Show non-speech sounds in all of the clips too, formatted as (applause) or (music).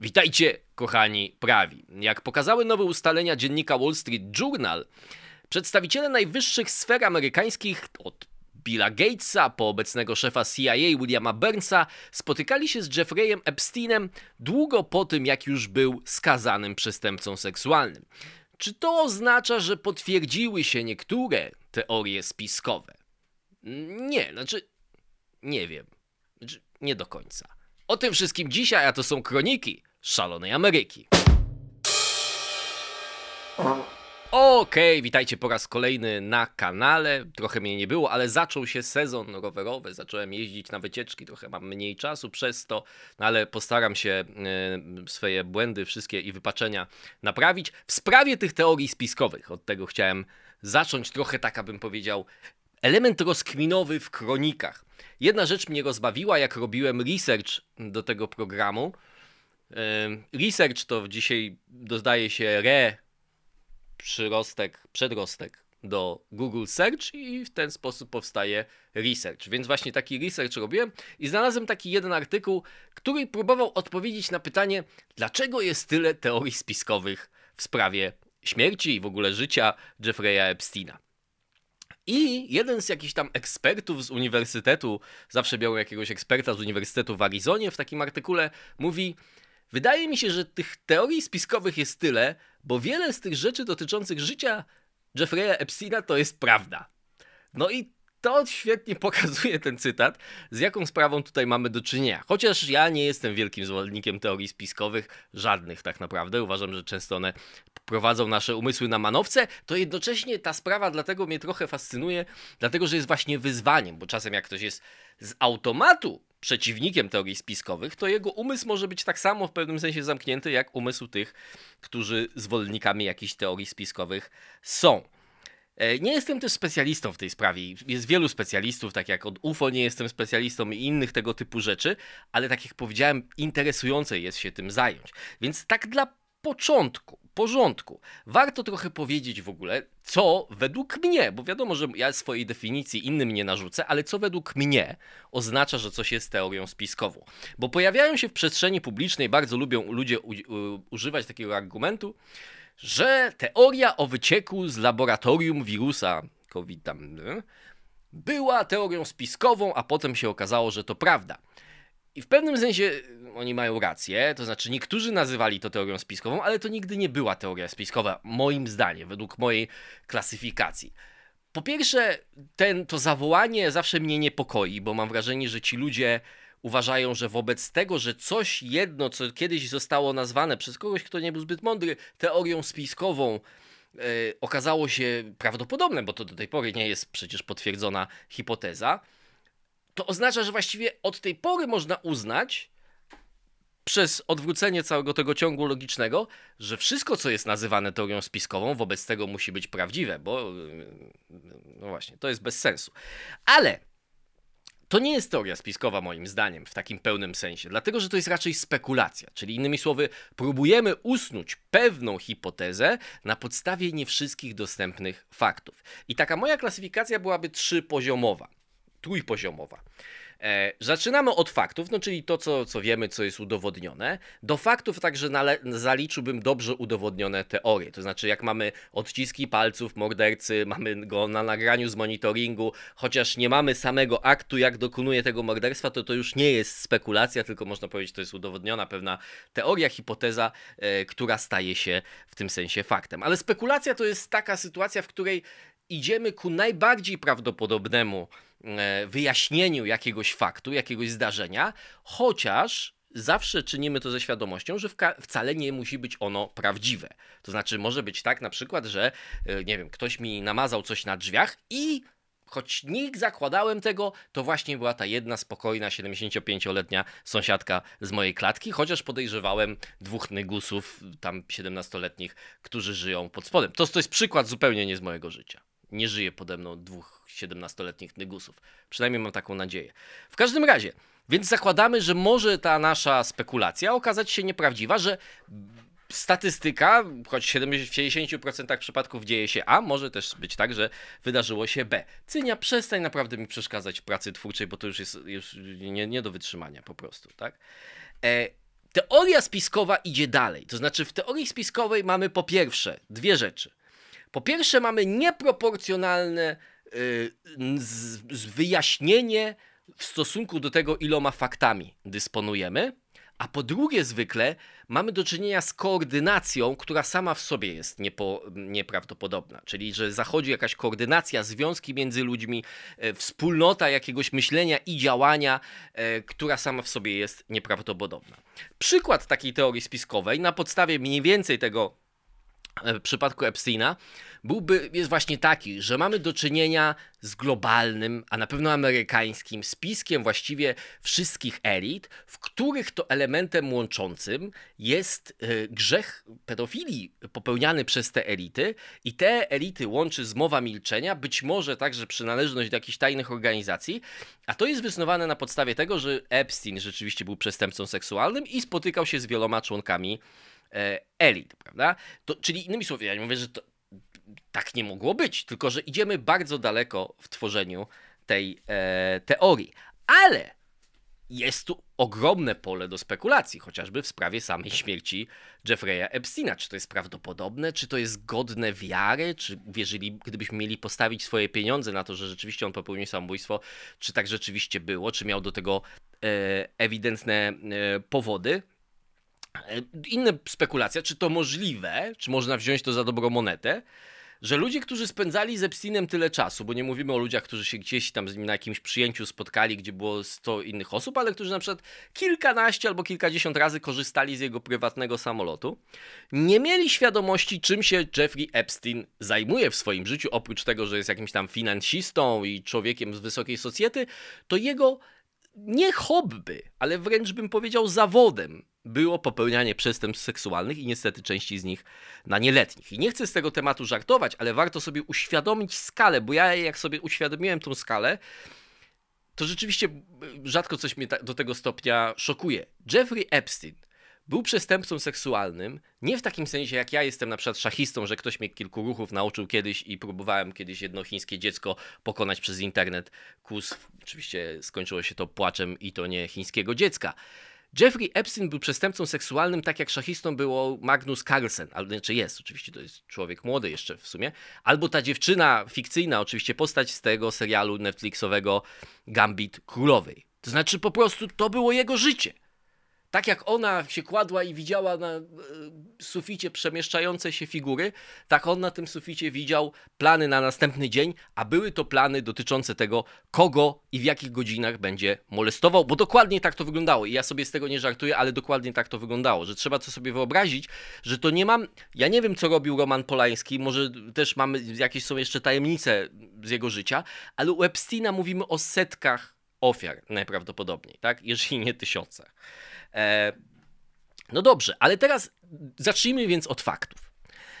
Witajcie, kochani prawi. Jak pokazały nowe ustalenia dziennika Wall Street Journal, przedstawiciele najwyższych sfer amerykańskich od Billa Gatesa po obecnego szefa CIA Williama Burnsa spotykali się z Jeffreyem Epsteinem długo po tym, jak już był skazanym przestępcą seksualnym. Czy to oznacza, że potwierdziły się niektóre teorie spiskowe? Nie, znaczy nie wiem. Znaczy, nie do końca. O tym wszystkim dzisiaj, a to są kroniki szalonej Ameryki. Okej, okay, witajcie po raz kolejny na kanale. Trochę mnie nie było, ale zaczął się sezon rowerowy. Zacząłem jeździć na wycieczki, trochę mam mniej czasu przez to, no ale postaram się y, swoje błędy wszystkie i wypaczenia naprawić. W sprawie tych teorii spiskowych, od tego chciałem zacząć trochę tak, abym powiedział, element rozkminowy w kronikach. Jedna rzecz mnie rozbawiła, jak robiłem research do tego programu. Research to dzisiaj dodaje się re przyrostek, przedrostek do Google Search i w ten sposób powstaje research. Więc właśnie taki research robiłem i znalazłem taki jeden artykuł, który próbował odpowiedzieć na pytanie, dlaczego jest tyle teorii spiskowych w sprawie śmierci i w ogóle życia Jeffrey'a Epsteina. I jeden z jakichś tam ekspertów z uniwersytetu, zawsze miał jakiegoś eksperta z uniwersytetu w Arizonie, w takim artykule mówi: Wydaje mi się, że tych teorii spiskowych jest tyle, bo wiele z tych rzeczy dotyczących życia Jeffrey'a Epsteina to jest prawda. No i to świetnie (laughs) pokazuje ten cytat, z jaką sprawą tutaj mamy do czynienia. Chociaż ja nie jestem wielkim zwolennikiem teorii spiskowych, żadnych tak naprawdę. Uważam, że często one prowadzą nasze umysły na manowce, to jednocześnie ta sprawa dlatego mnie trochę fascynuje, dlatego że jest właśnie wyzwaniem, bo czasem jak ktoś jest z automatu przeciwnikiem teorii spiskowych, to jego umysł może być tak samo w pewnym sensie zamknięty, jak umysł tych, którzy zwolennikami jakichś teorii spiskowych są. E, nie jestem też specjalistą w tej sprawie. Jest wielu specjalistów, tak jak od UFO nie jestem specjalistą i innych tego typu rzeczy, ale tak jak powiedziałem, interesujące jest się tym zająć. Więc tak dla początku, porządku, warto trochę powiedzieć w ogóle, co według mnie, bo wiadomo, że ja swojej definicji innym nie narzucę, ale co według mnie oznacza, że coś jest teorią spiskową. Bo pojawiają się w przestrzeni publicznej, bardzo lubią ludzie używać takiego argumentu, że teoria o wycieku z laboratorium wirusa COVID tam była teorią spiskową, a potem się okazało, że to prawda. I w pewnym sensie oni mają rację, to znaczy niektórzy nazywali to teorią spiskową, ale to nigdy nie była teoria spiskowa, moim zdaniem, według mojej klasyfikacji. Po pierwsze, ten, to zawołanie zawsze mnie niepokoi, bo mam wrażenie, że ci ludzie uważają, że wobec tego, że coś jedno, co kiedyś zostało nazwane przez kogoś, kto nie był zbyt mądry, teorią spiskową, yy, okazało się prawdopodobne, bo to do tej pory nie jest przecież potwierdzona hipoteza, to oznacza, że właściwie od tej pory można uznać, przez odwrócenie całego tego ciągu logicznego, że wszystko, co jest nazywane teorią spiskową, wobec tego musi być prawdziwe, bo no właśnie, to jest bez sensu. Ale to nie jest teoria spiskowa, moim zdaniem, w takim pełnym sensie, dlatego że to jest raczej spekulacja, czyli innymi słowy, próbujemy usnuć pewną hipotezę na podstawie nie wszystkich dostępnych faktów. I taka moja klasyfikacja byłaby trzypoziomowa, trójpoziomowa. E, zaczynamy od faktów, no czyli to, co, co wiemy, co jest udowodnione. Do faktów także zaliczyłbym dobrze udowodnione teorie. To znaczy, jak mamy odciski palców mordercy, mamy go na nagraniu z monitoringu, chociaż nie mamy samego aktu, jak dokonuje tego morderstwa, to to już nie jest spekulacja, tylko można powiedzieć, to jest udowodniona pewna teoria, hipoteza, e, która staje się w tym sensie faktem. Ale spekulacja to jest taka sytuacja, w której idziemy ku najbardziej prawdopodobnemu wyjaśnieniu jakiegoś faktu, jakiegoś zdarzenia, chociaż zawsze czynimy to ze świadomością, że wcale nie musi być ono prawdziwe. To znaczy, może być tak na przykład, że e, nie wiem, ktoś mi namazał coś na drzwiach i choć nikt zakładałem tego, to właśnie była ta jedna spokojna 75-letnia sąsiadka z mojej klatki, chociaż podejrzewałem dwóch nygusów, tam 17-letnich, którzy żyją pod spodem. To, to jest przykład zupełnie nie z mojego życia nie żyje pode mną dwóch 17-letnich nygusów. Przynajmniej mam taką nadzieję. W każdym razie, więc zakładamy, że może ta nasza spekulacja okazać się nieprawdziwa, że statystyka, choć w 70% przypadków dzieje się A, może też być tak, że wydarzyło się B. Cynia, przestań naprawdę mi przeszkadzać w pracy twórczej, bo to już jest już nie, nie do wytrzymania po prostu, tak? E, teoria spiskowa idzie dalej. To znaczy, w teorii spiskowej mamy po pierwsze dwie rzeczy. Po pierwsze, mamy nieproporcjonalne z wyjaśnienie w stosunku do tego, iloma faktami dysponujemy. A po drugie, zwykle mamy do czynienia z koordynacją, która sama w sobie jest niepo, nieprawdopodobna. Czyli, że zachodzi jakaś koordynacja, związki między ludźmi, e, wspólnota jakiegoś myślenia i działania, e, która sama w sobie jest nieprawdopodobna. Przykład takiej teorii spiskowej na podstawie mniej więcej tego w przypadku Epsteina byłby, jest właśnie taki, że mamy do czynienia z globalnym, a na pewno amerykańskim spiskiem właściwie wszystkich elit, w których to elementem łączącym jest y, grzech pedofilii popełniany przez te elity. I te elity łączy zmowa milczenia, być może także przynależność do jakichś tajnych organizacji, a to jest wysnuwane na podstawie tego, że Epstein rzeczywiście był przestępcą seksualnym i spotykał się z wieloma członkami e, elit, prawda? To, czyli innymi słowy, ja mówię, że to, tak nie mogło być, tylko że idziemy bardzo daleko w tworzeniu tej e, teorii. Ale jest tu ogromne pole do spekulacji, chociażby w sprawie samej śmierci Jeffrey'a Epsteina. Czy to jest prawdopodobne, czy to jest godne wiary, czy wierzyli, gdybyśmy mieli postawić swoje pieniądze na to, że rzeczywiście on popełnił samobójstwo, czy tak rzeczywiście było, czy miał do tego e, ewidentne e, powody. E, inne spekulacje, czy to możliwe, czy można wziąć to za dobrą monetę, że ludzie, którzy spędzali z Epsteinem tyle czasu, bo nie mówimy o ludziach, którzy się gdzieś tam z nim na jakimś przyjęciu spotkali, gdzie było 100 innych osób, ale którzy na przykład kilkanaście albo kilkadziesiąt razy korzystali z jego prywatnego samolotu, nie mieli świadomości, czym się Jeffrey Epstein zajmuje w swoim życiu, oprócz tego, że jest jakimś tam finansistą i człowiekiem z wysokiej socjety, to jego nie hobby, ale wręcz bym powiedział zawodem było popełnianie przestępstw seksualnych i niestety części z nich na nieletnich. I nie chcę z tego tematu żartować, ale warto sobie uświadomić skalę, bo ja jak sobie uświadomiłem tą skalę, to rzeczywiście rzadko coś mnie do tego stopnia szokuje. Jeffrey Epstein był przestępcą seksualnym, nie w takim sensie jak ja jestem na przykład szachistą, że ktoś mnie kilku ruchów nauczył kiedyś i próbowałem kiedyś jedno chińskie dziecko pokonać przez internet. Kus, oczywiście skończyło się to płaczem i to nie chińskiego dziecka. Jeffrey Epstein był przestępcą seksualnym, tak jak szachistą było Magnus Carlsen, albo znaczy jest, oczywiście to jest człowiek młody jeszcze w sumie, albo ta dziewczyna fikcyjna, oczywiście postać z tego serialu Netflixowego Gambit Królowej. To znaczy po prostu to było jego życie. Tak jak ona się kładła i widziała na e, suficie przemieszczające się figury, tak on na tym suficie widział plany na następny dzień, a były to plany dotyczące tego, kogo i w jakich godzinach będzie molestował, bo dokładnie tak to wyglądało. I ja sobie z tego nie żartuję, ale dokładnie tak to wyglądało, że trzeba to sobie wyobrazić, że to nie mam. Ja nie wiem, co robił Roman Polański, może też mamy jakieś są jeszcze tajemnice z jego życia, ale u Epsteina mówimy o setkach ofiar najprawdopodobniej, tak? Jeżeli nie tysiącach. E, no dobrze, ale teraz zacznijmy więc od faktów.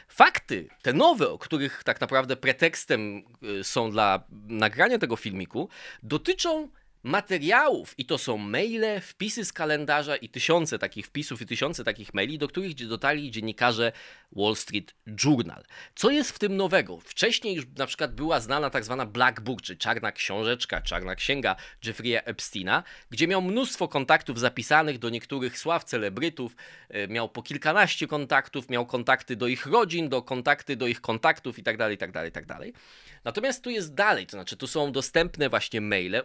Fakty, te nowe, o których tak naprawdę pretekstem y, są dla nagrania tego filmiku, dotyczą materiałów i to są maile, wpisy z kalendarza i tysiące takich wpisów i tysiące takich maili, do których dotarli dziennikarze Wall Street Journal. Co jest w tym nowego? Wcześniej już na przykład była znana tak zwana Black Book, czy czarna książeczka, czarna księga Jeffrey'a Epsteina, gdzie miał mnóstwo kontaktów zapisanych do niektórych sław, celebrytów, e, miał po kilkanaście kontaktów, miał kontakty do ich rodzin, do kontakty do ich kontaktów itd., itd., itd. Natomiast tu jest dalej, to znaczy tu są dostępne właśnie maile,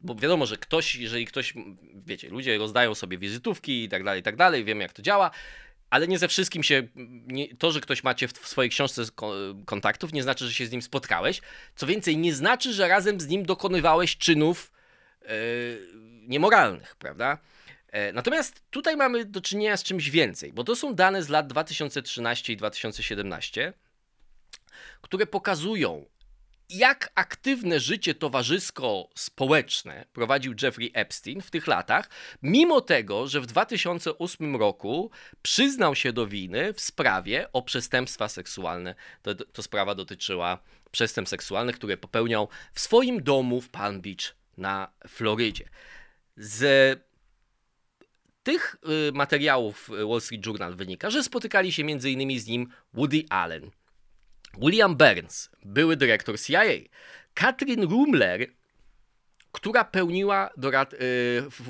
bo wiadomo, że ktoś, jeżeli ktoś, wiecie, ludzie rozdają sobie wizytówki i tak dalej, i tak dalej, wiemy jak to działa, ale nie ze wszystkim się, nie, to, że ktoś macie w, w swojej książce kontaktów, nie znaczy, że się z nim spotkałeś. Co więcej, nie znaczy, że razem z nim dokonywałeś czynów yy, niemoralnych, prawda? E, natomiast tutaj mamy do czynienia z czymś więcej, bo to są dane z lat 2013 i 2017, które pokazują, jak aktywne życie towarzysko-społeczne prowadził Jeffrey Epstein w tych latach, mimo tego, że w 2008 roku przyznał się do winy w sprawie o przestępstwa seksualne. To, to sprawa dotyczyła przestępstw seksualnych, które popełniał w swoim domu w Palm Beach na Florydzie. Z tych y, materiałów Wall Street Journal wynika, że spotykali się m.in. z nim Woody Allen, William Burns, były dyrektor CIA, Katrin Rumler, która pełniła dorad, y,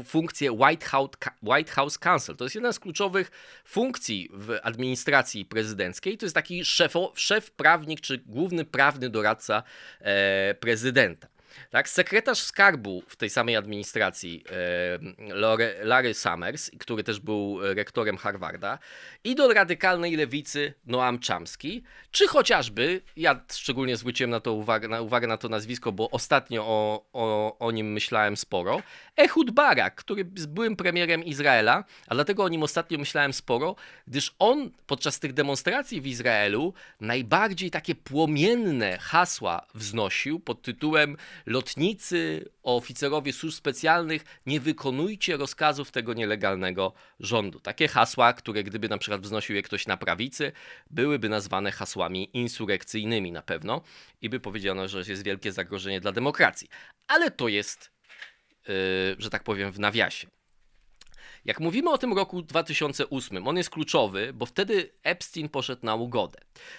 funkcję White House, White House Counsel. To jest jedna z kluczowych funkcji w administracji prezydenckiej. To jest taki szef, szef prawnik czy główny prawny doradca e, prezydenta. Tak, sekretarz skarbu w tej samej administracji, e, Larry Summers, który też był rektorem Harvarda, i do radykalnej lewicy Noam Chomsky, czy chociażby, ja szczególnie zwróciłem na to uwagę na, uwagę na to nazwisko, bo ostatnio o, o, o nim myślałem sporo, Ehud Barak, który jest byłym premierem Izraela, a dlatego o nim ostatnio myślałem sporo, gdyż on podczas tych demonstracji w Izraelu najbardziej takie płomienne hasła wznosił pod tytułem lotnicy, oficerowie służb specjalnych, nie wykonujcie rozkazów tego nielegalnego rządu. Takie hasła, które gdyby na przykład wznosił je ktoś na prawicy, byłyby nazwane hasłami insurekcyjnymi na pewno i by powiedziano, że jest wielkie zagrożenie dla demokracji. Ale to jest, yy, że tak powiem, w nawiasie. Jak mówimy o tym roku 2008, on jest kluczowy, bo wtedy Epstein poszedł na ugodę.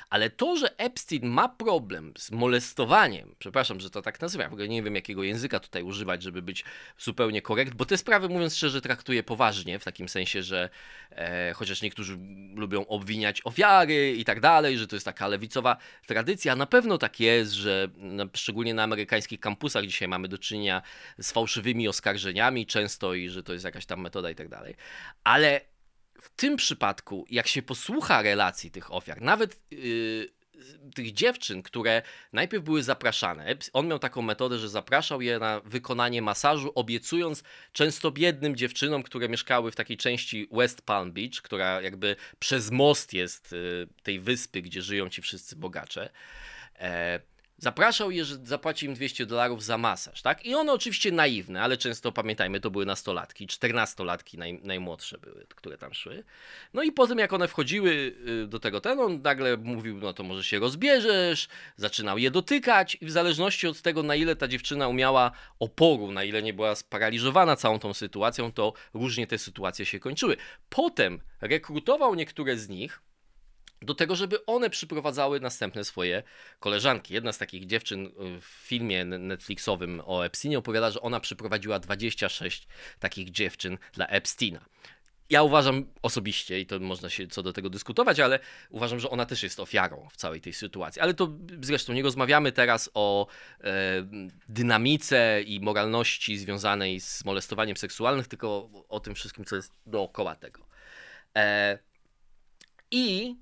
Ale to, że Epstein ma problem z molestowaniem, przepraszam, że to tak nazywam, w ogóle nie wiem jakiego języka tutaj używać, żeby być zupełnie korekt, bo te sprawy, mówiąc szczerze, traktuję poważnie, w takim sensie, że e, chociaż niektórzy lubią obwiniać ofiary i tak dalej, że to jest taka lewicowa tradycja, na pewno tak jest, że na, szczególnie na amerykańskich kampusach dzisiaj mamy do czynienia z fałszywymi oskarżeniami często i że to jest jakaś tam metoda i tak dalej. Ale w tym przypadku, jak się posłucha relacji tych ofiar, nawet yy, tych dziewczyn, które najpierw były zapraszane, on miał taką metodę, że zapraszał je na wykonanie masażu, obiecując często biednym dziewczynom, które mieszkały w takiej części West Palm Beach, która jakby przez most jest yy, tej wyspy, gdzie żyją ci wszyscy bogacze. E, Zapraszał je, że zapłaci im 200 dolarów za masaż, tak? I one oczywiście naiwne, ale często pamiętajmy, to były nastolatki, czternastolatki naj, najmłodsze były, które tam szły. No i potem jak one wchodziły y, do tego, ten on nagle mówił, no to może się rozbierzesz, zaczynał je dotykać i w zależności od tego, na ile ta dziewczyna umiała oporu, na ile nie była sparaliżowana całą tą sytuacją, to różnie te sytuacje się kończyły. Potem rekrutował niektóre z nich, do tego, żeby one przyprowadzały następne swoje koleżanki. Jedna z takich dziewczyn y, w filmie Netflixowym o Epsteinie opowiada, że ona przyprowadziła 26 takich dziewczyn dla Epsteina. Ja uważam osobiście, i to można się co do tego dyskutować, ale uważam, że ona też jest ofiarą w całej tej sytuacji. Ale to zresztą nie rozmawiamy teraz o e, dynamice i moralności związanej z molestowaniem seksualnym, tylko o, tym wszystkim, co jest dookoła tego. E, I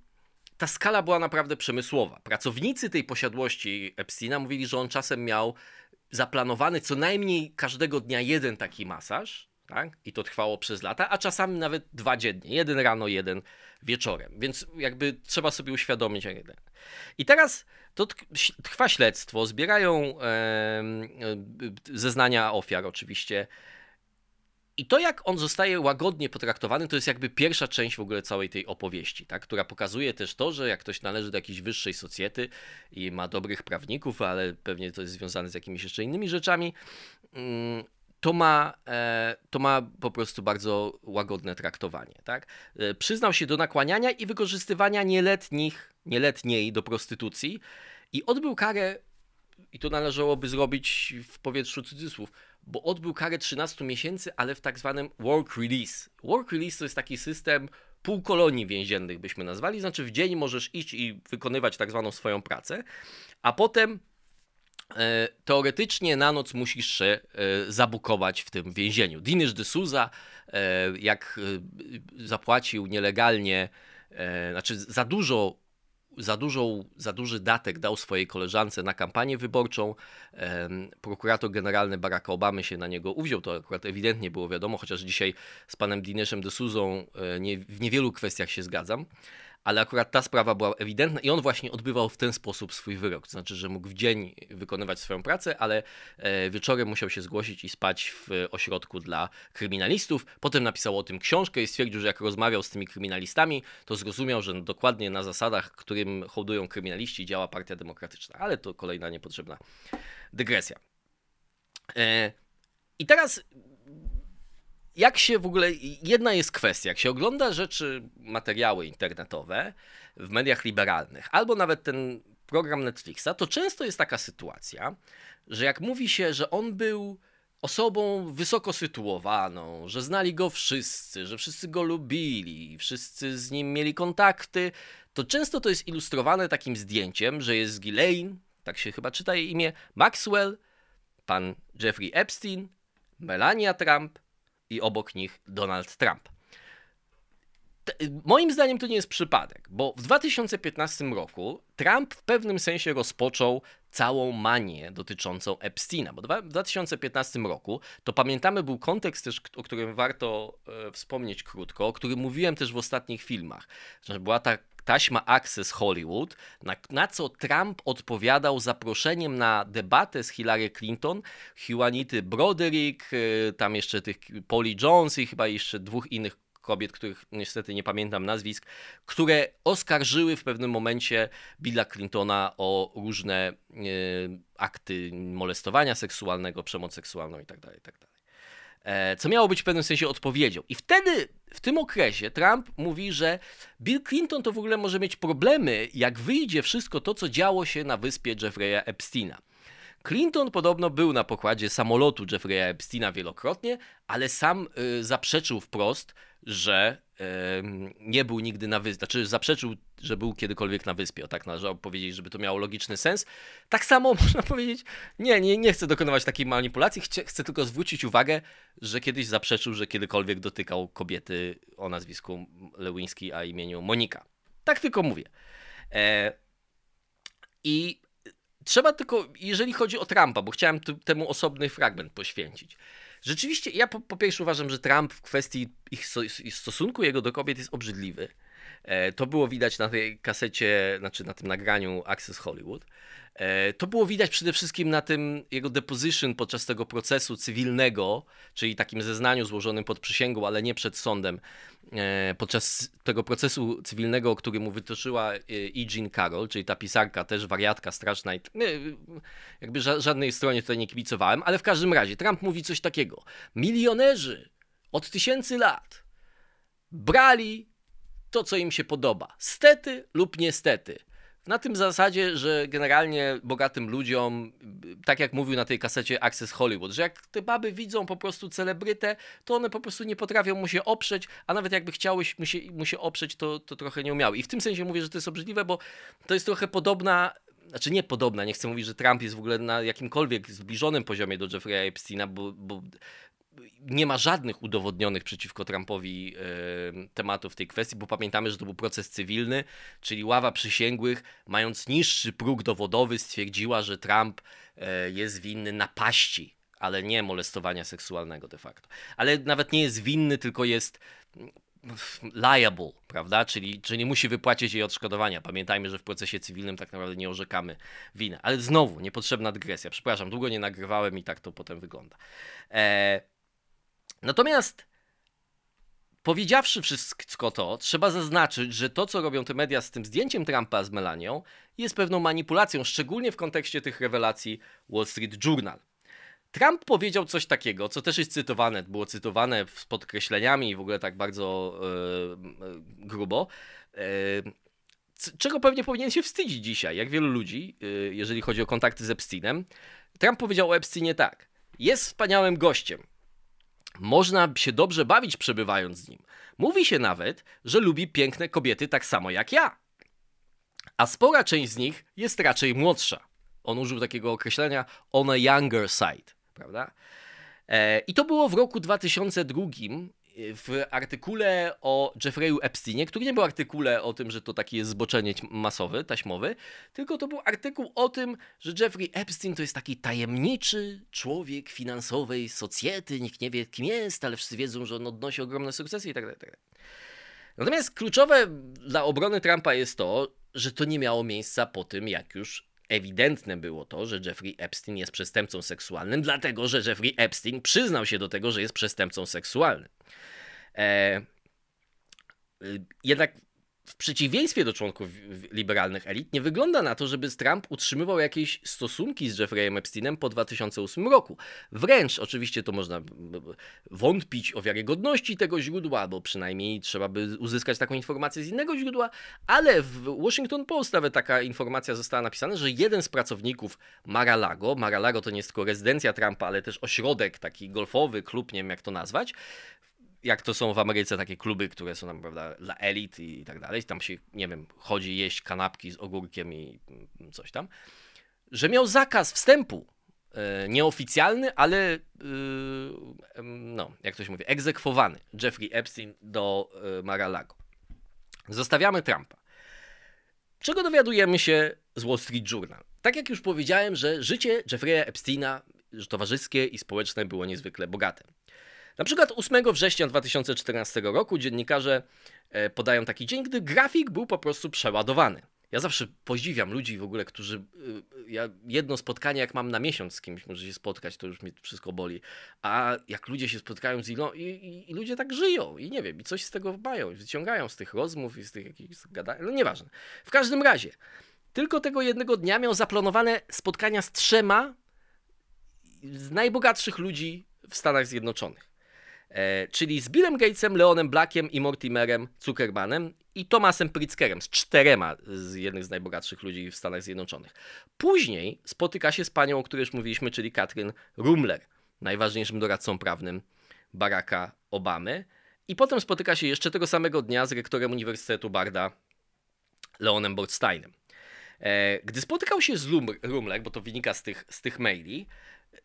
ta skala była naprawdę przemysłowa. Pracownicy tej posiadłości Epsteina mówili, że on czasem miał zaplanowany co najmniej każdego dnia jeden taki masaż, tak? I to trwało przez lata, a czasami nawet dwa dziennie. Jeden rano, jeden wieczorem. Więc jakby trzeba sobie uświadomić. I teraz to trwa śledztwo, zbierają e, zeznania ofiar oczywiście. I to, jak on zostaje łagodnie potraktowany, to jest jakby pierwsza część w ogóle całej tej opowieści, tak? która pokazuje też to, że jak ktoś należy do jakiejś wyższej socjety i ma dobrych prawników, ale pewnie to jest związane z jakimiś jeszcze innymi rzeczami, mm, to ma, e, to ma po prostu bardzo łagodne traktowanie. Tak? E, przyznał się do nakłaniania i wykorzystywania nieletnich, nieletniej do prostytucji i odbył karę, i to należałoby zrobić w powietrzu cudzysłów, bo odbył karę 13 miesięcy, ale w tak zwanym work release. Work release to jest taki system półkolonii więziennych, byśmy nazwali, znaczy w dzień możesz iść i wykonywać tak zwaną swoją pracę, a potem e, teoretycznie na noc musisz się e, zabukować w tym więzieniu. Dinysz de Souza, e, jak e, zapłacił nielegalnie, e, znaczy za dużo za, dużą, za duży datek dał swojej koleżance na kampanię wyborczą. Prokurator generalny Baracka Obamy się na niego uwziął, to akurat ewidentnie było wiadomo, chociaż dzisiaj z panem Dineszem de Suzą e, nie, w niewielu kwestiach się zgadzam ale akurat ta sprawa była ewidentna i on właśnie odbywał w ten sposób swój wyrok. To znaczy, że mógł w dzień wykonywać swoją pracę, ale e, wieczorem musiał się zgłosić i spać w ośrodku dla kryminalistów. Potem napisał o tym książkę i stwierdził, że jak rozmawiał z tymi kryminalistami, to zrozumiał, że dokładnie na zasadach, którym hołdują kryminaliści, działa Partia Demokratyczna. Ale to kolejna niepotrzebna dygresja. E, I teraz jak się w ogóle, jedna jest kwestia, jak się ogląda rzeczy, materiały internetowe w mediach liberalnych, albo nawet ten program Netflixa, to często jest taka sytuacja, że jak mówi się, że on był osobą wysoko sytuowaną, że znali go wszyscy, że wszyscy go lubili, wszyscy z nim mieli kontakty, to często to jest ilustrowane takim zdjęciem, że jest Ghislaine, tak się chyba czyta jej imię, Maxwell, pan Jeffrey Epstein, Melania Trump i obok nich Donald Trump. Moim zdaniem to nie jest przypadek, bo w 2015 roku Trump w pewnym sensie rozpoczął całą manię dotyczącą Epsteina, bo w 2015 roku, to pamiętamy, był kontekst też, o którym warto e, wspomnieć krótko, o którym mówiłem też w ostatnich filmach, że była ta taśma Access Hollywood, na, na, co Trump odpowiadał zaproszeniem na debatę z Hillary Clinton, Juanity Broderick, e, tam jeszcze tych Polly Jones i chyba jeszcze dwóch innych kobiet, których niestety nie pamiętam nazwisk, które oskarżyły w pewnym momencie Billa Clintona o różne e, akty molestowania seksualnego, przemoc seksualną itd. Tak itd. E, co miało być w pewnym sensie odpowiedzią. I wtedy, w tym okresie, Trump mówi, że Bill Clinton to w ogóle może mieć problemy, jak wyjdzie wszystko to, co działo się na wyspie Jeffrey'a Epsteina. Clinton podobno był na pokładzie samolotu Jeffrey'a Epsteina wielokrotnie, ale sam y, zaprzeczył wprost, że nie był nigdy na wyspie, znaczy zaprzeczył, że był kiedykolwiek na wyspie, o tak należało powiedzieć, żeby to miało logiczny sens. Tak samo (laughs) można powiedzieć, nie, nie, nie chcę dokonywać takiej manipulacji, chcę, chcę tylko zwrócić uwagę, że kiedyś zaprzeczył, że kiedykolwiek dotykał kobiety o nazwisku Lewiński, a imieniu Monika. Tak tylko mówię. E, I trzeba tylko, jeżeli chodzi o Trumpa, bo chciałem temu osobny fragment poświęcić. Rzeczywiście, ja po, po pierwsze uważam, że Trump w kwestii ich, ich stosunku jego do kobiet jest obrzydliwy. E, to było widać na tej kasecie, znaczy na tym nagraniu Access Hollywood. E, to było widać przede wszystkim na tym jego deposition podczas tego procesu cywilnego, czyli takim zeznaniu złożonym pod przysięgą, ale nie przed sądem. E, podczas tego procesu cywilnego, który mu wytoczyła e Jean Carroll, czyli ta pisarka, też wariatka straszna. Jakby żadnej stronie tutaj nie kibicowałem, ale w każdym razie Trump mówi coś takiego. Milionerzy od tysięcy lat brali to, co im się podoba. Stety lub niestety. Na tym zasadzie, że generalnie bogatym ludziom, tak jak mówił na tej kasecie Access Hollywood, że jak te baby widzą po prostu celebrytę, to one po prostu nie potrafią mu się oprzeć, a nawet jakby chciały mu się, mu się oprzeć, to, to trochę nie umiały. I w tym sensie mówię, że to jest obrzydliwe, bo to jest trochę podobna znaczy nie podobna, nie chcę mówić, że Trump jest w ogóle na jakimkolwiek zbliżonym poziomie do Jeffrey'a Epsteina, bo, bo nie ma żadnych udowodnionych przeciwko Trumpowi e, tematów tej kwestii, bo pamiętamy, że to był proces cywilny, czyli ława przysięgłych, mając niższy próg dowodowy, stwierdziła, że Trump e, jest winny napaści, ale nie molestowania seksualnego de facto. Ale nawet nie jest winny, tylko jest mm, liable, prawda? Czyli, czyli nie musi wypłacić jej odszkodowania. Pamiętajmy, że w procesie cywilnym tak naprawdę nie orzekamy winy. Ale znowu, niepotrzebna dygresja. Przepraszam, długo nie nagrywałem i tak to potem wygląda. E, Natomiast powiedziawszy wszystko to, trzeba zaznaczyć, że to, co robią te media z tym zdjęciem Trumpa z Melanią, jest pewną manipulacją, szczególnie w kontekście tych rewelacji Wall Street Journal. Trump powiedział coś takiego, co też jest cytowane, było cytowane z podkreśleniami i w ogóle tak bardzo yy, grubo, yy, czego pewnie powinien się wstydzić dzisiaj, jak wielu ludzi, jeżeli chodzi o kontakty z Epsteinem. Trump powiedział o Epsteinie tak. Jest wspaniałym gościem. Można się dobrze bawić przebywając z nim. Mówi się nawet, że lubi piękne kobiety tak samo jak ja. A spora część z nich jest raczej młodsza. On użył takiego określenia on a younger side, prawda? E, I to było w roku 2002 w artykule o Jeffrey'u Epsteinie, który nie był artykule o tym, że to taki jest zboczeniec masowy, taśmowy, tylko to był artykuł o tym, że Jeffrey Epstein to jest taki tajemniczy człowiek finansowej socjety, nikt nie wie kim jest, ale wszyscy wiedzą, że on odnosi ogromne sukcesy i tak dalej. Tak Natomiast kluczowe dla obrony Trumpa jest to, że to nie miało miejsca po tym, jak już ewidentne było to, że Jeffrey Epstein jest przestępcą seksualnym, dlatego że Jeffrey Epstein przyznał się do tego, że jest przestępcą seksualnym. E, y, jednak w przeciwieństwie do członków liberalnych elit, nie wygląda na to, żeby Trump utrzymywał jakieś stosunki z Jeffreyem Epsteinem po 2008 roku. Wręcz, oczywiście to można wątpić o wiarygodności tego źródła, albo przynajmniej trzeba by uzyskać taką informację z innego źródła, ale w Washington Post nawet taka informacja została napisana, że jeden z pracowników Mar-a-Lago, Mar-a-Lago to nie jest tylko rezydencja Trumpa, ale też ośrodek taki golfowy, klub, nie wiem jak to nazwać, jak to są w Ameryce takie kluby, które są tam, prawda, dla elit i, tak dalej, tam się, nie wiem, chodzi jeść kanapki z ogórkiem i coś tam, że miał zakaz wstępu, e, nieoficjalny, ale, e, no, jak to się mówi, egzekwowany, Jeffrey Epstein do e, Mar-a-Lago. Zostawiamy Trumpa. Czego dowiadujemy się z Wall Street Journal? Tak jak już powiedziałem, że życie Jeffrey'a Epsteina towarzyskie i społeczne było niezwykle bogate. Na przykład 8 września 2014 roku dziennikarze e, podają taki dzień, gdy grafik był po prostu przeładowany. Ja zawsze podziwiam ludzi w ogóle, którzy. E, ja jedno spotkanie, jak mam na miesiąc z kimś, może się spotkać, to już mi wszystko boli. A jak ludzie się spotkają z ilą, i, i, i, ludzie tak żyją, i nie wiem, i coś z tego mają, wyciągają z tych rozmów i z tych jakichś gadań. No nieważne. W każdym razie, tylko tego jednego dnia miał zaplanowane spotkania z trzema z najbogatszych ludzi w Stanach Zjednoczonych. E, czyli z Billem Gatesem, Leonem Blackiem i Mortimerem Zuckermanem i Thomasem Pritzkerem, z czterema z jednych z najbogatszych ludzi w Stanach Zjednoczonych. Później spotyka się z panią, o której już mówiliśmy, czyli Katrin Rumler, najważniejszym doradcą prawnym Baracka Obamy. I potem spotyka się jeszcze tego samego dnia z rektorem Uniwersytetu Barda, Leonem Bordsteinem. E, gdy spotykał się z Rumler, bo to wynika z tych, z tych maili,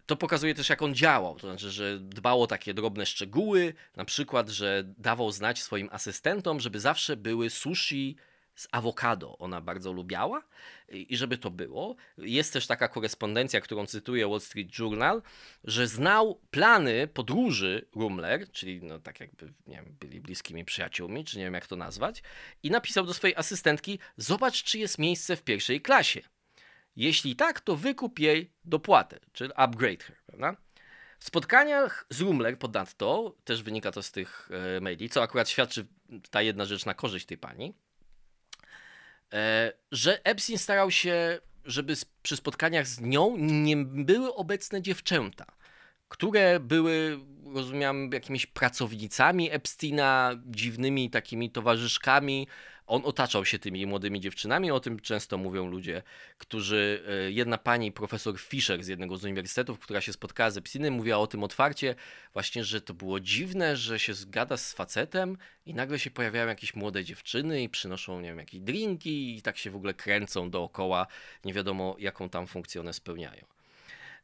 to pokazuje też, jak on działał. To znaczy, że dbał o takie drobne szczegóły, na przykład, że dawał znać swoim asystentom, żeby zawsze były sushi z awokado. Ona bardzo lubiała i żeby to było. Jest też taka korespondencja, którą cytuje Wall Street Journal, że znał plany podróży Rumler, czyli no tak jakby nie wiem, byli bliskimi przyjaciółmi, czy nie wiem jak to nazwać, i napisał do swojej asystentki: Zobacz, czy jest miejsce w pierwszej klasie. Jeśli tak, to wykup jej dopłatę, czyli upgrade her, prawda? W spotkaniach z Rumler ponadto, też wynika to z tych e, maili, co akurat świadczy ta jedna rzecz na korzyść tej pani, e, że Epstein starał się, żeby przy spotkaniach z nią nie były obecne dziewczęta, które były, rozumiałem, jakimiś pracownicami Epsteina, dziwnymi takimi towarzyszkami, on otaczał się tymi młodymi dziewczynami, o tym często mówią ludzie, którzy, e, jedna pani, profesor Fischer z jednego z uniwersytetów, która się spotkała z Epsteinem, mówiła o tym otwarcie, właśnie, że to było dziwne, że się zgada z facetem i nagle się pojawiają jakieś młode dziewczyny i przynoszą, nie wiem, jakieś drinki i tak się w ogóle kręcą dookoła, nie wiadomo jaką tam funkcję one spełniają.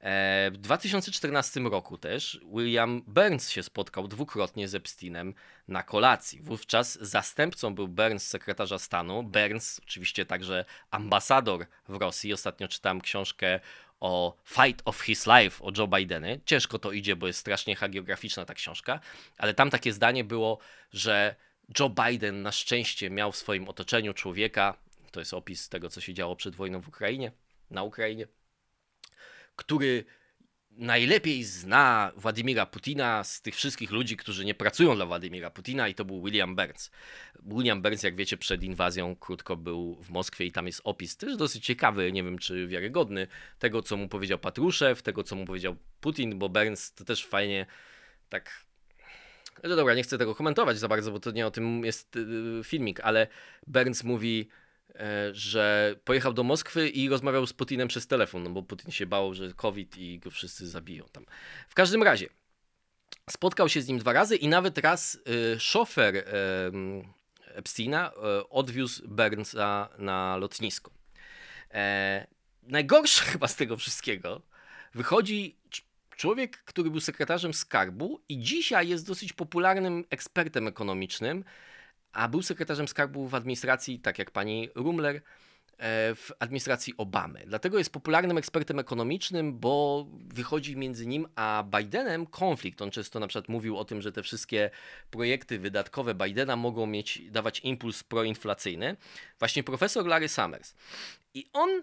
E, w 2014 roku też William Burns się spotkał dwukrotnie z Epsteinem na kolacji. Wówczas zastępcą był Burns sekretarza stanu. Burns, oczywiście także ambasador w Rosji. Ostatnio czytałem książkę o Fight of His Life o Joe Bideny. Ciężko to idzie, bo jest strasznie hagiograficzna ta książka, ale tam takie zdanie było, że Joe Biden na szczęście miał w swoim otoczeniu człowieka, to jest opis tego, co się działo przed wojną w Ukrainie, na Ukrainie, który najlepiej zna Władimira Putina z tych wszystkich ludzi, którzy nie pracują dla Władimira Putina i to był William Burns. William Burns, jak wiecie, przed inwazją krótko był w Moskwie i tam jest opis też dosyć ciekawy, nie wiem czy wiarygodny, tego co mu powiedział Patruszew, tego co mu powiedział Putin, bo Burns to też fajnie tak no dobra, nie chcę tego komentować za bardzo, bo to nie o tym jest y, filmik, ale Burns mówi że pojechał do Moskwy i rozmawiał z Putinem przez telefon, no bo Putin się bał, że COVID i go wszyscy zabiją tam. W każdym razie, spotkał się z nim dwa razy i nawet raz y, szofer y, Epsteina y, odwiózł Bernsa na lotnisko. E, najgorsze (laughs) chyba z tego wszystkiego wychodzi człowiek, który był sekretarzem skarbu i dzisiaj jest dosyć popularnym ekspertem ekonomicznym, a był sekretarzem skarbu w administracji, tak jak pani Rumler, e, w administracji Obamy. Dlatego jest popularnym ekspertem ekonomicznym, bo wychodzi między nim a Bidenem konflikt. On często na przykład mówił o tym, że te wszystkie projekty wydatkowe Bidena mogą mieć, dawać impuls proinflacyjny. Właśnie profesor Larry Summers. I on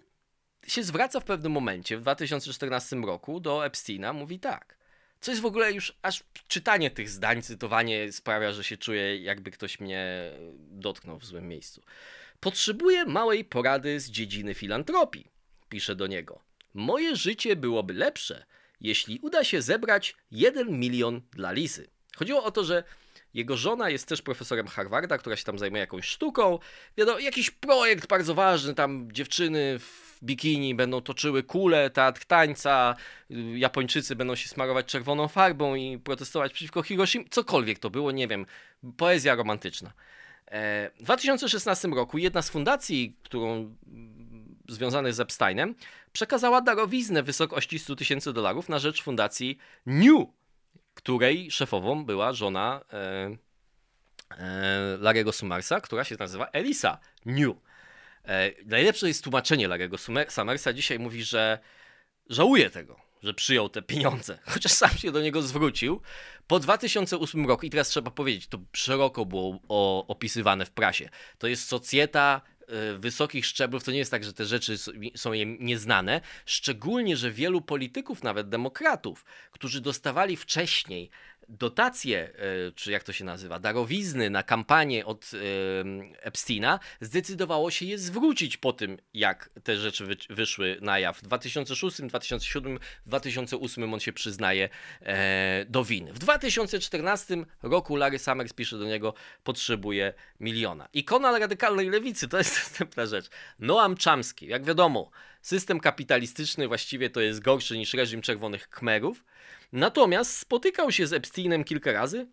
się zwraca w pewnym momencie, w 2014 roku, do Epsteina, mówi tak. Co jest w ogóle już aż czytanie tych zdań, cytowanie sprawia, że się czuję, jakby ktoś mnie dotknął w złym miejscu. Potrzebuję małej porady z dziedziny filantropii, pisze do niego. Moje życie byłoby lepsze, jeśli uda się zebrać 1 milion dla Lisy. Chodziło o to, że jego żona jest też profesorem Harvarda, która się tam zajmuje jakąś sztuką. Wiadomo, jakiś projekt bardzo ważny, tam dziewczyny w bikini będą toczyły kule, teatr tańca, Japończycy będą się smarować czerwoną farbą i protestować przeciwko Hiroshima, cokolwiek to było, nie wiem, poezja romantyczna. E, w 2016 roku jedna z fundacji, którą związanych z Epsteinem, przekazała darowiznę w wysokości 100 tysięcy dolarów na rzecz fundacji New, której szefową była żona e, e, Larego Sumarsa, która się nazywa Elisa New. E, najlepsze jest tłumaczenie Larego Sumersa. Dzisiaj mówi, że żałuje tego, że przyjął te pieniądze, (laughs) chociaż sam się do niego zwrócił. Po 2008 roku, i teraz trzeba powiedzieć, to szeroko było opisywane w prasie, to jest socjeta e, wysokich szczeblów, to nie jest tak, że te rzeczy są im nieznane, szczególnie, że wielu polityków, nawet demokratów, którzy dostawali wcześniej dotacje, e, czy jak to się nazywa, darowizny na kampanię od e, Epsteina, zdecydowało się je zwrócić po tym, jak te rzeczy wyszły na jaw. W 2006, 2007, 2008 on się przyznaje e, do winy. W 2014 roku Larry Summers pisze do niego, potrzebuje miliona. Ikona radykalnej lewicy, to jest (laughs) następna rzecz. Noam Chomsky, jak wiadomo, system kapitalistyczny właściwie to jest gorszy niż reżim czerwonych kmerów, Natomiast spotykał się z Epsteinem kilka razy,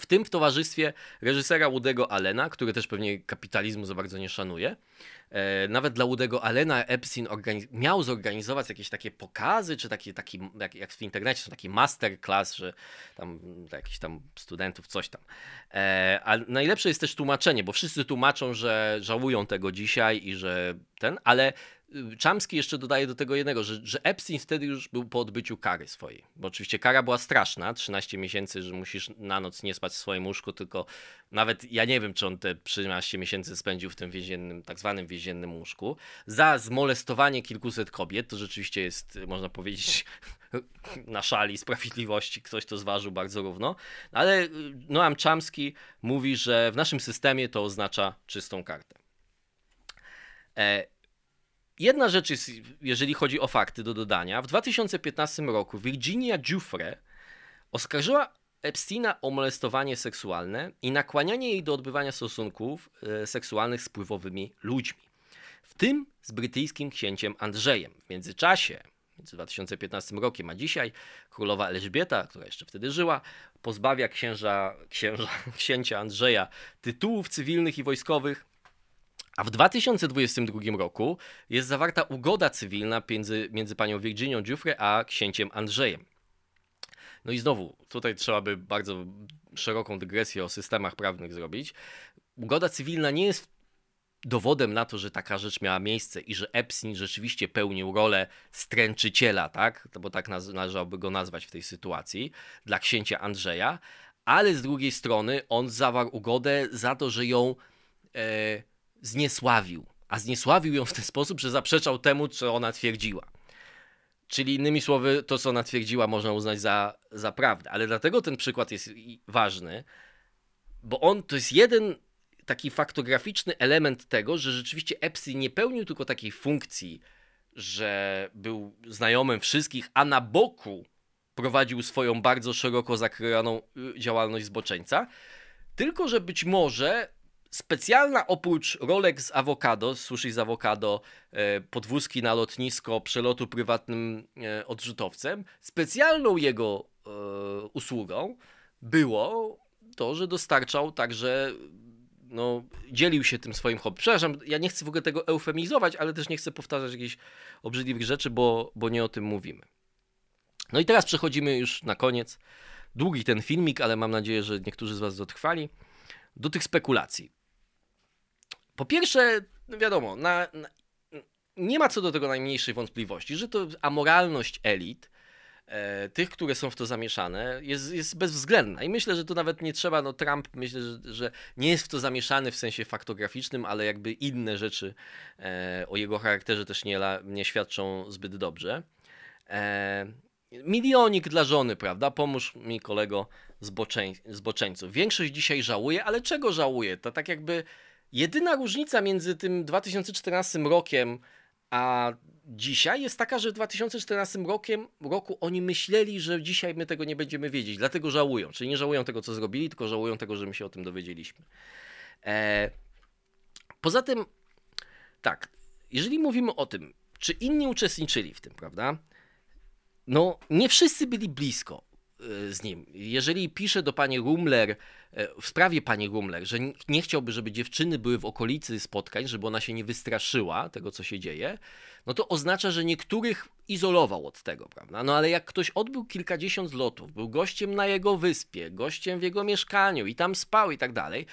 w tym w towarzystwie reżysera Woody'ego Allena, który też pewnie kapitalizmu za bardzo nie szanuje. E, nawet dla Woody'ego Allena Epstein miał zorganizować jakieś takie pokazy, czy takie, taki, jak, jak w internecie są taki masterclass, że tam dla jakichś tam studentów coś tam. E, a najlepsze jest też tłumaczenie, bo wszyscy tłumaczą, że żałują tego dzisiaj i że ten, ale Czamski jeszcze dodaje do tego jednego, że, że Epstein wtedy już był po odbyciu kary swojej. Bo oczywiście kara była straszna, 13 miesięcy, że musisz na noc nie spać w swoim łóżku, tylko nawet ja nie wiem, czy on te 13 miesięcy spędził w tym więziennym, tak zwanym więziennym łóżku. Za zmolestowanie kilkuset kobiet, to rzeczywiście jest, można powiedzieć, (laughs) na szali sprawiedliwości, ktoś to zważył bardzo równo. Ale Noam Czamski mówi, że w naszym systemie to oznacza czystą kartę. E, Jedna rzecz jest, jeżeli chodzi o fakty do dodania. W 2015 roku Virginia Giuffre oskarżyła Epsteina o molestowanie seksualne i nakłanianie jej do odbywania stosunków e, seksualnych z wpływowymi ludźmi, w tym z brytyjskim księciem Andrzejem. W międzyczasie, między 2015 rokiem a dzisiaj, królowa Elżbieta, która jeszcze wtedy żyła, pozbawia księża, księża, (laughs) księcia Andrzeja tytułów cywilnych i wojskowych, a w 2022 roku jest zawarta ugoda cywilna między, między panią Virginią Giuffre a księciem Andrzejem. No i znowu, tutaj trzeba by bardzo szeroką dygresję o systemach prawnych zrobić. Ugoda cywilna nie jest dowodem na to, że taka rzecz miała miejsce i że Epstein rzeczywiście pełnił rolę stręczyciela, tak? Bo tak należałoby go nazwać w tej sytuacji, dla księcia Andrzeja, ale z drugiej strony on zawarł ugodę za to, że ją e, zniesławił. A zniesławił ją w ten sposób, że zaprzeczał temu, co ona twierdziła. Czyli innymi słowy, to, co ona twierdziła, można uznać za, za prawdę. Ale dlatego ten przykład jest ważny, bo on to jest jeden taki faktograficzny element tego, że rzeczywiście Epstein nie pełnił tylko takiej funkcji, że był znajomym wszystkich, a na boku prowadził swoją bardzo szeroko zakrojoną y, działalność zboczeńca, tylko że być może specjalna oprócz rolek z awokado, sushi z awokado, e, podwózki na lotnisko, przelotu prywatnym e, odrzutowcem, specjalną jego e, usługą było to, że dostarczał także no, dzielił się tym swoim hobby. Przepraszam, ja nie chcę w ogóle tego eufemizować, ale też nie chcę powtarzać jakichś obrzydliwych rzeczy, bo, bo nie o tym mówimy. No i teraz przechodzimy już na koniec. Długi ten filmik, ale mam nadzieję, że niektórzy z Was dotrwali. Do tych spekulacji. Po pierwsze, no wiadomo, na, na, nie ma co do tego najmniejszej wątpliwości, że to amoralność elit, e, tych, które są w to zamieszane, jest, jest bezwzględna. I myślę, że tu nawet nie trzeba, no Trump myślę, że, że nie jest w to zamieszany w sensie faktograficznym, ale jakby inne rzeczy e, o jego charakterze też nie, nie świadczą zbyt dobrze. E, milionik dla żony, prawda? Pomóż mi kolego zboczeń, zboczeńców. Większość dzisiaj żałuje, ale czego żałuje? To tak jakby jedyna różnica między tym 2014 rokiem a dzisiaj jest taka, że w 2014 rokiem, roku oni myśleli, że dzisiaj my tego nie będziemy wiedzieć, dlatego żałują. Czyli nie żałują tego, co zrobili, tylko żałują tego, że my się o tym dowiedzieliśmy. E... Poza tym, tak, jeżeli mówimy o tym, czy inni uczestniczyli w tym, prawda? No, nie wszyscy byli blisko z nim. Jeżeli pisze do pani Rumler, e, w sprawie pani Rumler, że nie chciałby, żeby dziewczyny były w okolicy spotkań, żeby ona się nie wystraszyła tego, co się dzieje, no to oznacza, że niektórych izolował od tego, prawda? No ale jak ktoś odbył kilkadziesiąt lotów, był gościem na jego wyspie, gościem w jego mieszkaniu i tam spał i tak dalej,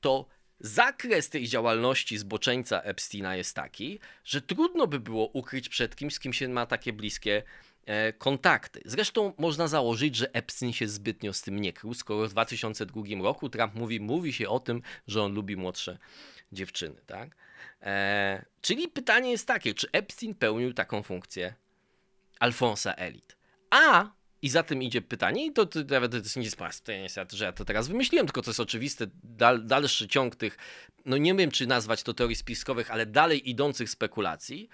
to Zakres tej działalności zboczeńca Epsteina jest taki, że trudno by było ukryć przed kimś, z kim się ma takie bliskie kontakty. Zresztą można założyć, że Epstein się zbytnio z tym nie krył, skoro w 2002 roku Trump mówi, mówi się o tym, że on lubi młodsze dziewczyny. Tak? E, czyli pytanie jest takie, czy Epstein pełnił taką funkcję Alfonsa Elit? A i za tym idzie pytanie, i to, to nawet to jest nic że ja to teraz wymyśliłem, tylko to jest oczywisty dal, dalszy ciąg tych, no nie wiem czy nazwać to teorii spiskowych, ale dalej idących spekulacji.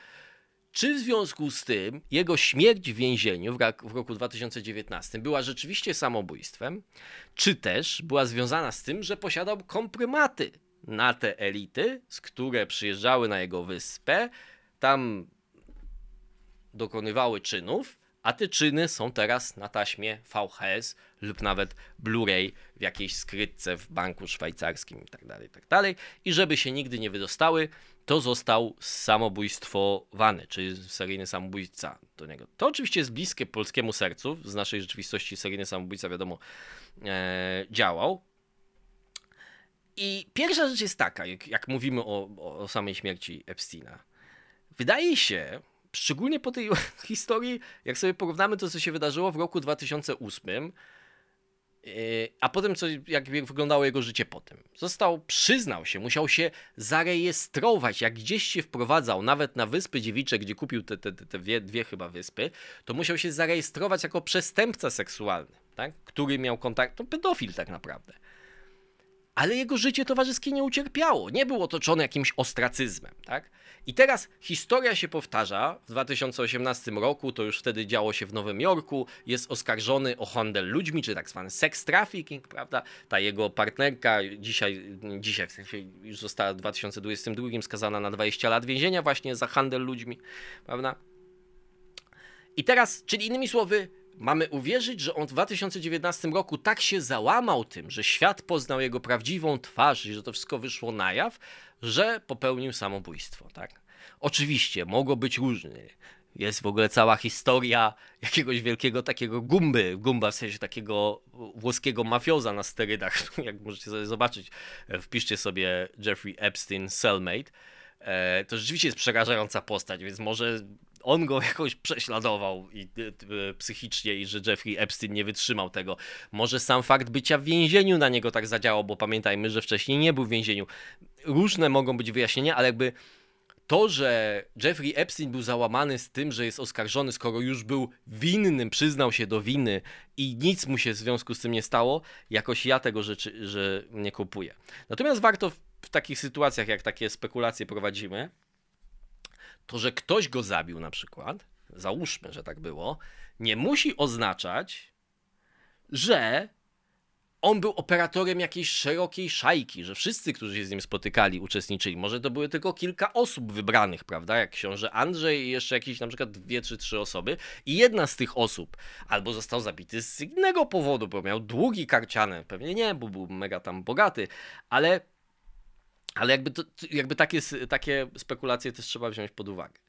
Czy w związku z tym jego śmierć w więzieniu w roku 2019 była rzeczywiście samobójstwem, czy też była związana z tym, że posiadał komprymaty na te elity, z które przyjeżdżały na jego wyspę, tam dokonywały czynów a te czyny są teraz na taśmie VHS lub nawet Blu-ray w jakiejś skrytce w banku szwajcarskim itd., tak itd. Tak I żeby się nigdy nie wydostały, to został samobójstwowany, czyli seryjny samobójca do niego. To oczywiście jest bliskie polskiemu sercu. Z naszej rzeczywistości seryjny samobójca, wiadomo, e, działał. I pierwsza rzecz jest taka, jak, jak mówimy o, o samej śmierci Epsteina. Wydaje się, szczególnie po tej (laughs) historii, jak sobie porównamy to, co się wydarzyło w roku 2008, yy, a potem, co, jak wyglądało jego życie potem. Został, przyznał się, musiał się zarejestrować, jak gdzieś się wprowadzał, nawet na Wyspy Dziewicze, gdzie kupił te, te, te dwie, dwie chyba wyspy, to musiał się zarejestrować jako przestępca seksualny, tak? który miał kontakt, to pedofil tak naprawdę ale jego życie towarzyskie nie ucierpiało, nie był otoczony jakimś ostracyzmem, tak? I teraz historia się powtarza. W 2018 roku, to już wtedy działo się w Nowym Jorku, jest oskarżony o handel ludźmi, czy tak zwany sex trafficking, prawda? Ta jego partnerka dzisiaj, dzisiaj w sensie już została w 2022 skazana na 20 lat więzienia właśnie za handel ludźmi, prawda? I teraz, czyli innymi słowy, mamy uwierzyć, że on w 2019 roku tak się załamał tym, że świat poznał jego prawdziwą twarz i że to wszystko wyszło na jaw, że popełnił samobójstwo, tak? Oczywiście, mogło być różnie. Jest w ogóle cała historia jakiegoś wielkiego takiego gumby, gumba w sensie takiego włoskiego mafioza na sterydach, (laughs) jak możecie sobie zobaczyć. Wpiszcie sobie Jeffrey Epstein Cellmate. E, to rzeczywiście jest przerażająca postać, więc może on go (laughs) jakoś prześladował i, y, psychicznie i że Jeffrey Epstein nie wytrzymał tego. Może sam fakt bycia w więzieniu na niego tak zadziałał, bo pamiętajmy, że wcześniej nie był w więzieniu. Różne mogą być wyjaśnienia, ale jakby to, że Jeffrey Epstein był załamany z tym, że jest oskarżony, skoro już był winnym, przyznał się do winy i nic mu się w związku z tym nie stało, jakoś ja tego rzeczy, że nie kupuję. Natomiast warto w takich sytuacjach, jak takie spekulacje prowadzimy, to, że ktoś go zabił na przykład, załóżmy, że tak było, nie musi oznaczać, że on był operatorem jakiejś szerokiej szajki, że wszyscy, którzy się z nim spotykali, uczestniczyli. Może to były tylko kilka osób wybranych, prawda? Jak książę Andrzej i jeszcze jakieś na przykład dwie czy trzy osoby. I jedna z tych osób albo został zabity z innego powodu, bo miał długi karciane, pewnie nie, bo był mega tam bogaty, ale ale jakby, to, jakby takie, takie spekulacje też trzeba wziąć pod uwagę.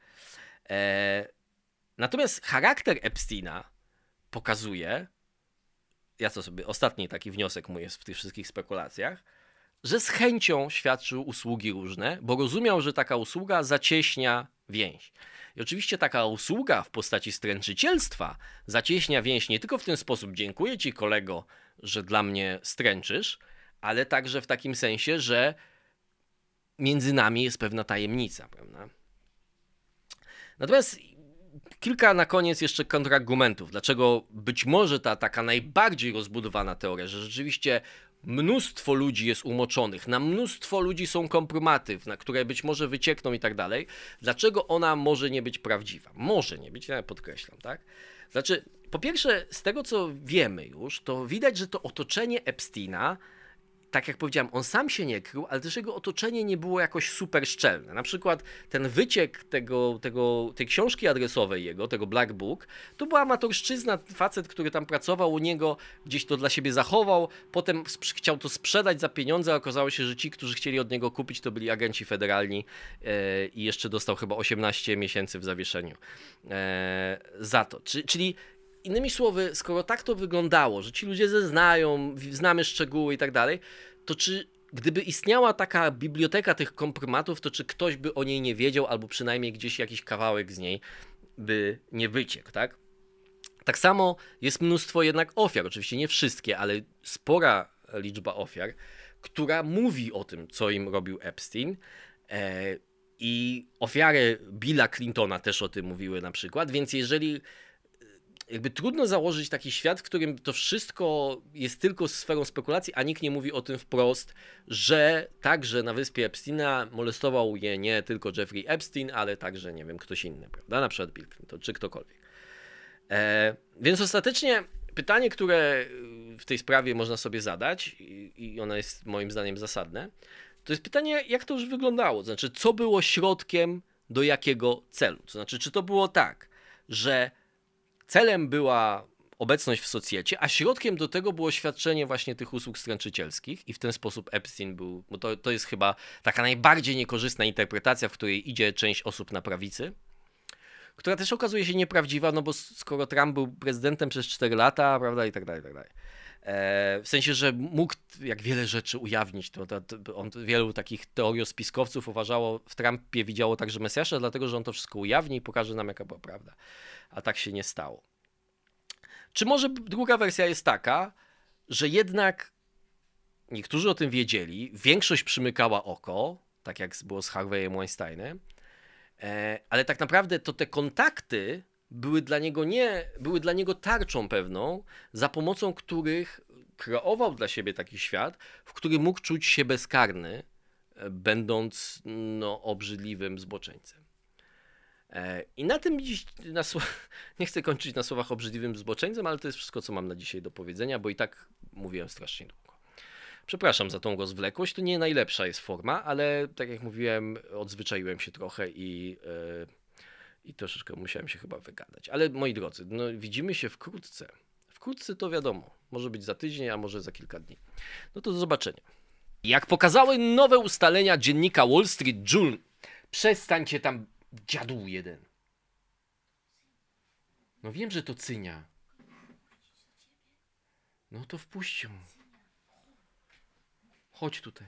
E, natomiast charakter Epsteina pokazuje, ja co sobie, ostatni taki wniosek mój jest w tych wszystkich spekulacjach, że z chęcią świadczył usługi różne, bo rozumiał, że taka usługa zacieśnia więź. I oczywiście taka usługa w postaci stręczycielstwa zacieśnia więź nie tylko w ten sposób, dziękuję ci kolego, że dla mnie stręczysz, ale także w takim sensie, że między nami jest pewna tajemnica, prawda? Natomiast kilka na koniec jeszcze kontrargumentów. Dlaczego być może ta taka najbardziej rozbudowana teoria, że rzeczywiście mnóstwo ludzi jest umoczonych, na mnóstwo ludzi są kompromaty, na które być może wyciekną i tak dalej. Dlaczego ona może nie być prawdziwa? Może nie być, ja podkreślam, tak? Znaczy, po pierwsze, z tego co wiemy już, to widać, że to otoczenie Epsteina tak jak powiedziałem, on sam się nie krył, ale też jego otoczenie nie było jakoś super szczelne. Na przykład ten wyciek tego, tego, tej książki adresowej jego, tego Black Book, to była amatorszczyzna, facet, który tam pracował u niego, gdzieś to dla siebie zachował, potem chciał to sprzedać za pieniądze, a okazało się, że ci, którzy chcieli od niego kupić, to byli agenci federalni e, i jeszcze dostał chyba 18 miesięcy w zawieszeniu e, za to. czyli Innymi słowy, skoro tak to wyglądało, że ci ludzie zeznają, znamy szczegóły i tak dalej, to czy gdyby istniała taka biblioteka tych kompromatów, to czy ktoś by o niej nie wiedział, albo przynajmniej gdzieś jakiś kawałek z niej by nie wyciekł, tak? Tak samo jest mnóstwo jednak ofiar, oczywiście nie wszystkie, ale spora liczba ofiar, która mówi o tym, co im robił Epstein. E, I ofiary Billa Clintona też o tym mówiły na przykład, więc jeżeli jakby trudno założyć taki świat, w którym to wszystko jest tylko sferą spekulacji, a nikt nie mówi o tym wprost, że także na wyspie Epsteina molestował je nie tylko Jeffrey Epstein, ale także, nie wiem, ktoś inny, prawda? Na przykład Bill Clinton, czy ktokolwiek. E, więc ostatecznie pytanie, które w tej sprawie można sobie zadać, i, i ono jest moim zdaniem zasadne, to jest pytanie, jak to już wyglądało. To znaczy, co było środkiem do jakiego celu? To znaczy, czy to było tak, że celem była obecność w socjecie, a środkiem do tego było świadczenie właśnie tych usług stręczycielskich i w ten sposób Epstein był, bo to, to jest chyba taka najbardziej niekorzystna interpretacja, w której idzie część osób na prawicy, która też okazuje się nieprawdziwa, no bo skoro Trump był prezydentem przez 4 lata, prawda, i tak dalej, i tak dalej. E, w sensie, że mógł jak wiele rzeczy ujawnić. To, to, to, on, wielu takich teoriospiskowców uważało, w Trumpie widziało także Mesjasza, dlatego że on to wszystko ujawni i pokaże nam, jaka była prawda a tak się nie stało. Czy może druga wersja jest taka, że jednak niektórzy o tym wiedzieli, większość przymykała oko, tak jak było z Harveyem Weinsteinem, e, ale tak naprawdę to te kontakty były dla niego nie, były dla niego tarczą pewną, za pomocą których kreował dla siebie taki świat, w którym mógł czuć się bezkarny, e, będąc no, obrzydliwym zboczeńcem. E, I na tym dziś, na (laughs) nie chcę kończyć na słowach obrzydliwym zboczeńcem, ale to jest wszystko, co mam na dzisiaj do powiedzenia, bo i tak mówiłem strasznie długo. Przepraszam za tą rozwlekłość, to nie najlepsza jest forma, ale tak jak mówiłem, odzwyczaiłem się trochę i, yy, i troszeczkę musiałem się chyba wygadać. Ale moi drodzy, no, widzimy się wkrótce. Wkrótce to wiadomo, może być za tydzień, a może za kilka dni. No to do zobaczenia. Jak pokazały nowe ustalenia dziennika Wall Street Journal, przestańcie tam Dziadu jeden. No wiem, że to cynia. No to wpuść ją. Chodź tutaj.